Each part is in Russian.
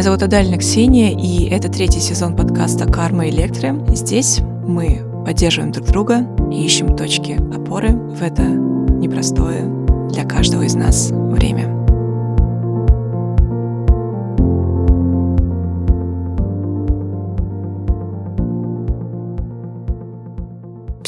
Меня зовут Адальна Ксения, и это третий сезон подкаста «Карма Электро». Здесь мы поддерживаем друг друга и ищем точки опоры в это непростое для каждого из нас время.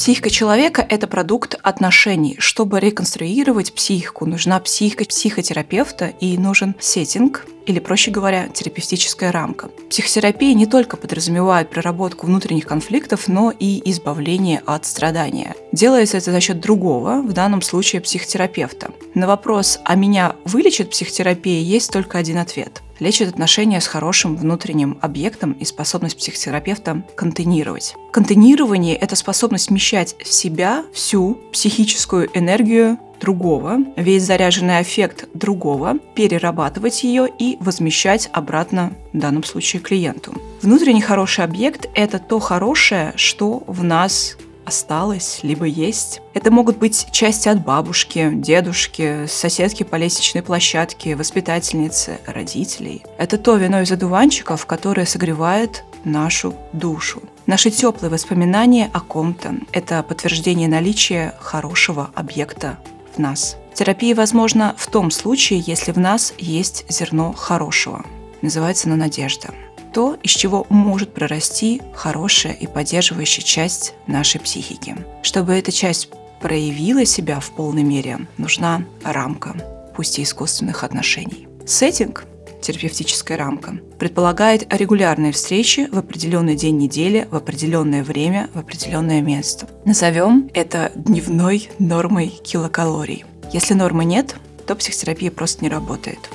Психика человека – это продукт отношений. Чтобы реконструировать психику, нужна психика психотерапевта и нужен сеттинг, или, проще говоря, терапевтическая рамка. Психотерапия не только подразумевает проработку внутренних конфликтов, но и избавление от страдания. Делается это за счет другого, в данном случае психотерапевта. На вопрос «А меня вылечит психотерапия?» есть только один ответ – лечит отношения с хорошим внутренним объектом и способность психотерапевта контейнировать. Контейнирование – это способность вмещать в себя всю психическую энергию другого, весь заряженный эффект другого, перерабатывать ее и возмещать обратно, в данном случае, клиенту. Внутренний хороший объект – это то хорошее, что в нас осталось, либо есть. Это могут быть части от бабушки, дедушки, соседки по лестничной площадке, воспитательницы, родителей. Это то вино из одуванчиков, которое согревает нашу душу. Наши теплые воспоминания о ком-то – это подтверждение наличия хорошего объекта в нас. Терапия возможна в том случае, если в нас есть зерно хорошего. Называется оно надежда то, из чего может прорасти хорошая и поддерживающая часть нашей психики. Чтобы эта часть проявила себя в полной мере, нужна рамка, пусть и искусственных отношений. Сеттинг терапевтическая рамка, предполагает регулярные встречи в определенный день недели, в определенное время, в определенное место. Назовем это дневной нормой килокалорий. Если нормы нет, то психотерапия просто не работает.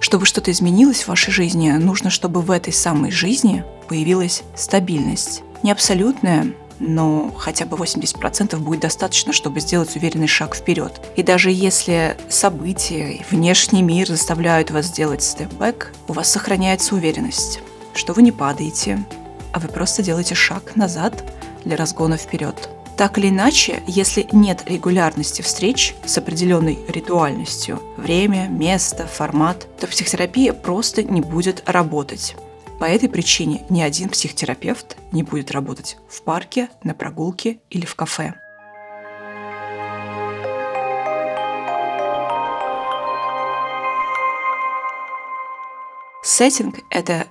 Чтобы что-то изменилось в вашей жизни, нужно, чтобы в этой самой жизни появилась стабильность. Не абсолютная, но хотя бы 80% будет достаточно, чтобы сделать уверенный шаг вперед. И даже если события и внешний мир заставляют вас сделать степ-бэк, у вас сохраняется уверенность, что вы не падаете, а вы просто делаете шаг назад для разгона вперед. Так или иначе, если нет регулярности встреч с определенной ритуальностью, время, место, формат, то психотерапия просто не будет работать. По этой причине ни один психотерапевт не будет работать в парке, на прогулке или в кафе. Сеттинг – это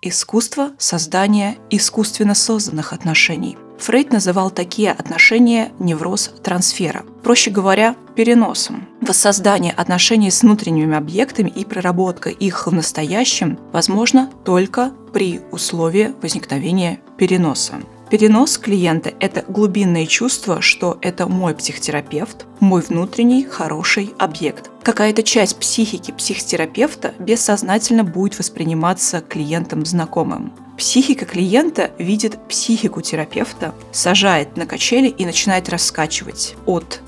искусство создания искусственно созданных отношений – Фрейд называл такие отношения невроз трансфера, проще говоря, переносом. Воссоздание отношений с внутренними объектами и проработка их в настоящем возможно только при условии возникновения переноса. Перенос клиента – это глубинное чувство, что это мой психотерапевт, мой внутренний хороший объект. Какая-то часть психики психотерапевта бессознательно будет восприниматься клиентом знакомым. Психика клиента видит психику терапевта, сажает на качели и начинает раскачивать от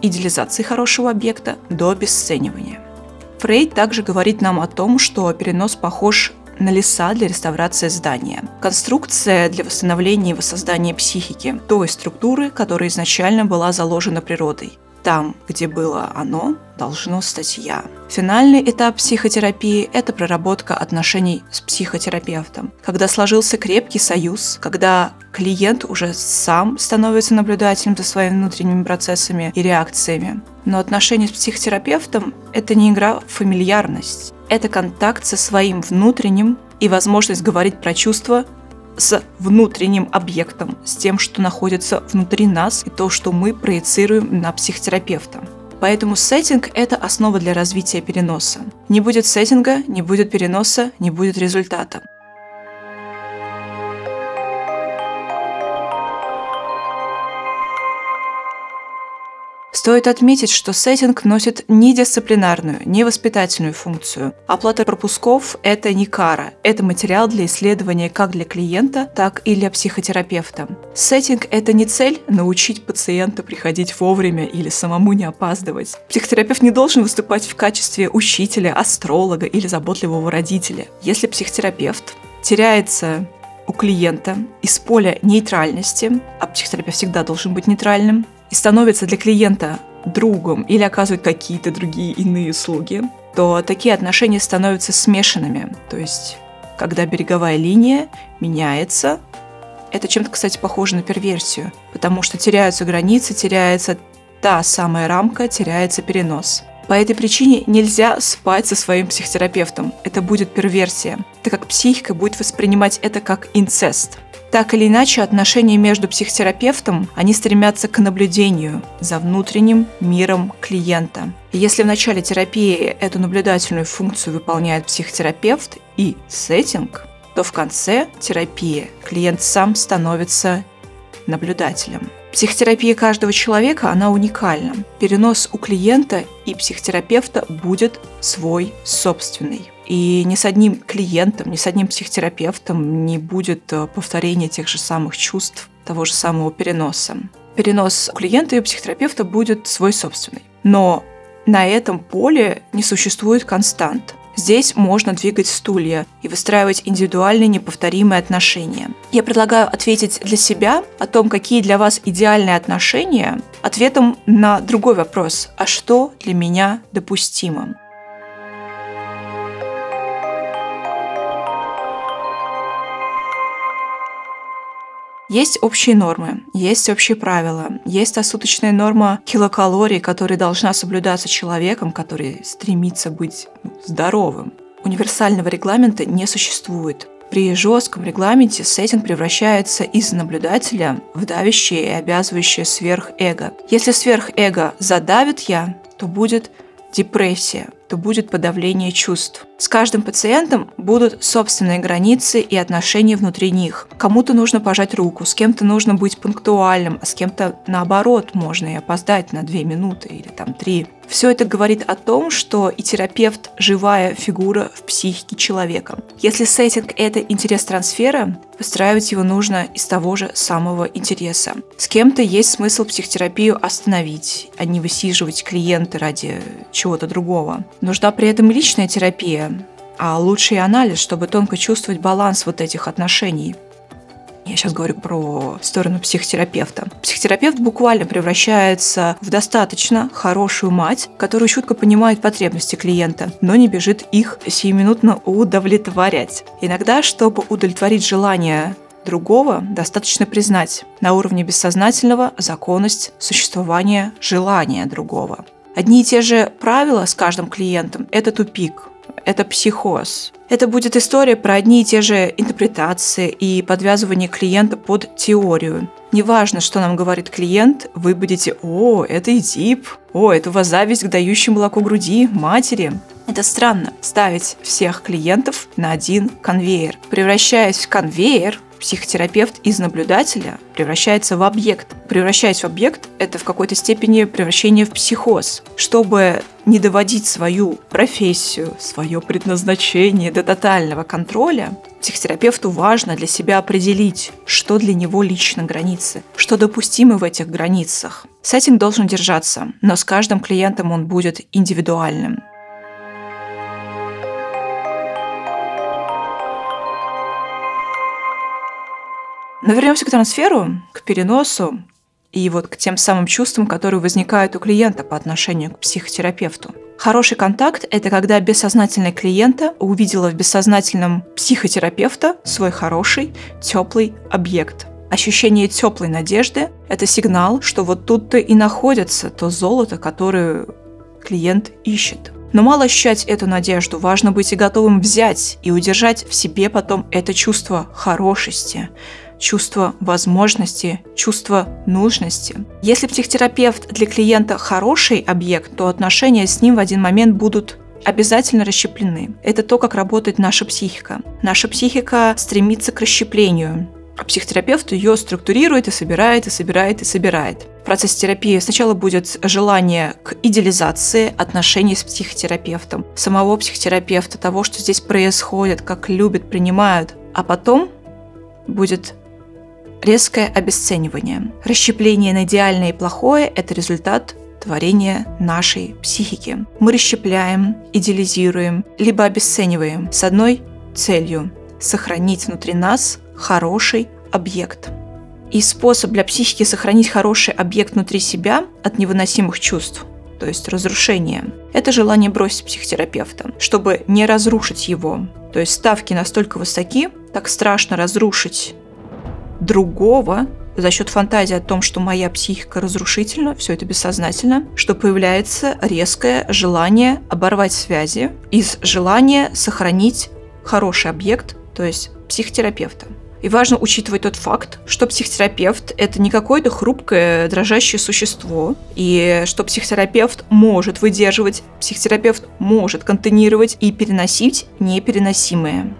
идеализации хорошего объекта до обесценивания. Фрейд также говорит нам о том, что перенос похож на леса для реставрации здания. Конструкция для восстановления и воссоздания психики, той структуры, которая изначально была заложена природой. Там, где было оно, должно стать я. Финальный этап психотерапии – это проработка отношений с психотерапевтом. Когда сложился крепкий союз, когда клиент уже сам становится наблюдателем за своими внутренними процессами и реакциями. Но отношения с психотерапевтом – это не игра в фамильярность. Это контакт со своим внутренним и возможность говорить про чувства с внутренним объектом, с тем, что находится внутри нас и то, что мы проецируем на психотерапевта. Поэтому сеттинг – это основа для развития переноса. Не будет сеттинга, не будет переноса, не будет результата. Стоит отметить, что сеттинг носит не дисциплинарную, не воспитательную функцию. Оплата пропусков – это не кара, это материал для исследования как для клиента, так и для психотерапевта. Сеттинг – это не цель научить пациента приходить вовремя или самому не опаздывать. Психотерапевт не должен выступать в качестве учителя, астролога или заботливого родителя. Если психотерапевт теряется у клиента из поля нейтральности, а психотерапевт всегда должен быть нейтральным, и становится для клиента другом или оказывает какие-то другие иные услуги, то такие отношения становятся смешанными. То есть когда береговая линия меняется. Это чем-то, кстати, похоже на перверсию, потому что теряются границы, теряется та самая рамка, теряется перенос. По этой причине нельзя спать со своим психотерапевтом. Это будет перверсия, так как психика будет воспринимать это как инцест. Так или иначе, отношения между психотерапевтом, они стремятся к наблюдению за внутренним миром клиента. И если в начале терапии эту наблюдательную функцию выполняет психотерапевт и сеттинг, то в конце терапии клиент сам становится наблюдателем. Психотерапия каждого человека, она уникальна. Перенос у клиента и психотерапевта будет свой собственный. И ни с одним клиентом, ни с одним психотерапевтом не будет э, повторения тех же самых чувств, того же самого переноса. Перенос у клиента и у психотерапевта будет свой собственный. Но на этом поле не существует констант. Здесь можно двигать стулья и выстраивать индивидуальные неповторимые отношения. Я предлагаю ответить для себя о том, какие для вас идеальные отношения, ответом на другой вопрос, а что для меня допустимо. Есть общие нормы, есть общие правила, есть осуточная норма килокалорий, которая должна соблюдаться человеком, который стремится быть ну, здоровым. Универсального регламента не существует. При жестком регламенте сеттинг превращается из наблюдателя в давящее и обязывающее сверхэго. Если сверхэго задавит я, то будет депрессия, то будет подавление чувств. С каждым пациентом будут собственные границы и отношения внутри них. Кому-то нужно пожать руку, с кем-то нужно быть пунктуальным, а с кем-то наоборот можно и опоздать на две минуты или там три. Все это говорит о том, что и терапевт – живая фигура в психике человека. Если сеттинг – это интерес трансфера, выстраивать его нужно из того же самого интереса. С кем-то есть смысл психотерапию остановить, а не высиживать клиента ради чего-то другого. Нужна при этом личная терапия, а лучший анализ, чтобы тонко чувствовать баланс вот этих отношений. Я сейчас говорю про сторону психотерапевта. Психотерапевт буквально превращается в достаточно хорошую мать, которая чутко понимает потребности клиента, но не бежит их сиюминутно удовлетворять. Иногда, чтобы удовлетворить желание другого, достаточно признать на уровне бессознательного законность существования желания другого. Одни и те же правила с каждым клиентом – это тупик, это психоз. Это будет история про одни и те же интерпретации и подвязывание клиента под теорию. Неважно, что нам говорит клиент, вы будете «О, это Эдип», «О, это у вас зависть к дающей молоко груди, матери». Это странно – ставить всех клиентов на один конвейер. Превращаясь в конвейер, психотерапевт из наблюдателя превращается в объект. Превращаясь в объект – это в какой-то степени превращение в психоз. Чтобы не доводить свою профессию, свое предназначение до тотального контроля, психотерапевту важно для себя определить, что для него лично границы, что допустимо в этих границах. Сеттинг должен держаться, но с каждым клиентом он будет индивидуальным. Но вернемся к трансферу, к переносу и вот к тем самым чувствам, которые возникают у клиента по отношению к психотерапевту. Хороший контакт – это когда бессознательное клиента увидела в бессознательном психотерапевта свой хороший, теплый объект. Ощущение теплой надежды – это сигнал, что вот тут-то и находится то золото, которое клиент ищет. Но мало ощущать эту надежду, важно быть и готовым взять и удержать в себе потом это чувство хорошести, чувство возможности, чувство нужности. Если психотерапевт для клиента хороший объект, то отношения с ним в один момент будут обязательно расщеплены. Это то, как работает наша психика. Наша психика стремится к расщеплению, а психотерапевт ее структурирует и собирает, и собирает, и собирает. В процессе терапии сначала будет желание к идеализации отношений с психотерапевтом, самого психотерапевта, того, что здесь происходит, как любят, принимают. А потом будет резкое обесценивание. Расщепление на идеальное и плохое – это результат творения нашей психики. Мы расщепляем, идеализируем, либо обесцениваем с одной целью – сохранить внутри нас хороший объект. И способ для психики сохранить хороший объект внутри себя от невыносимых чувств то есть разрушение. Это желание бросить психотерапевта, чтобы не разрушить его. То есть ставки настолько высоки, так страшно разрушить другого, за счет фантазии о том, что моя психика разрушительна, все это бессознательно, что появляется резкое желание оборвать связи из желания сохранить хороший объект, то есть психотерапевта. И важно учитывать тот факт, что психотерапевт – это не какое-то хрупкое, дрожащее существо, и что психотерапевт может выдерживать, психотерапевт может контейнировать и переносить непереносимое.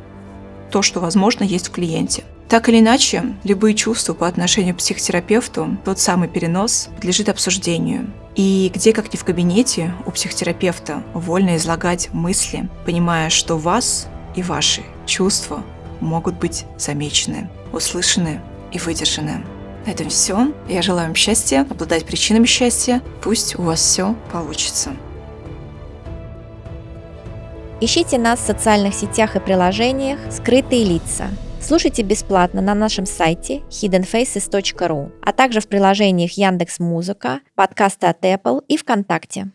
То, что, возможно, есть в клиенте. Так или иначе, любые чувства по отношению к психотерапевту, тот самый перенос, подлежит обсуждению. И где, как ни в кабинете, у психотерапевта вольно излагать мысли, понимая, что вас и ваши чувства могут быть замечены, услышаны и выдержаны. На этом все. Я желаю вам счастья, обладать причинами счастья. Пусть у вас все получится. Ищите нас в социальных сетях и приложениях «Скрытые лица». Слушайте бесплатно на нашем сайте hiddenfaces.ru, а также в приложениях Яндекс Музыка, подкасты от Apple и ВКонтакте.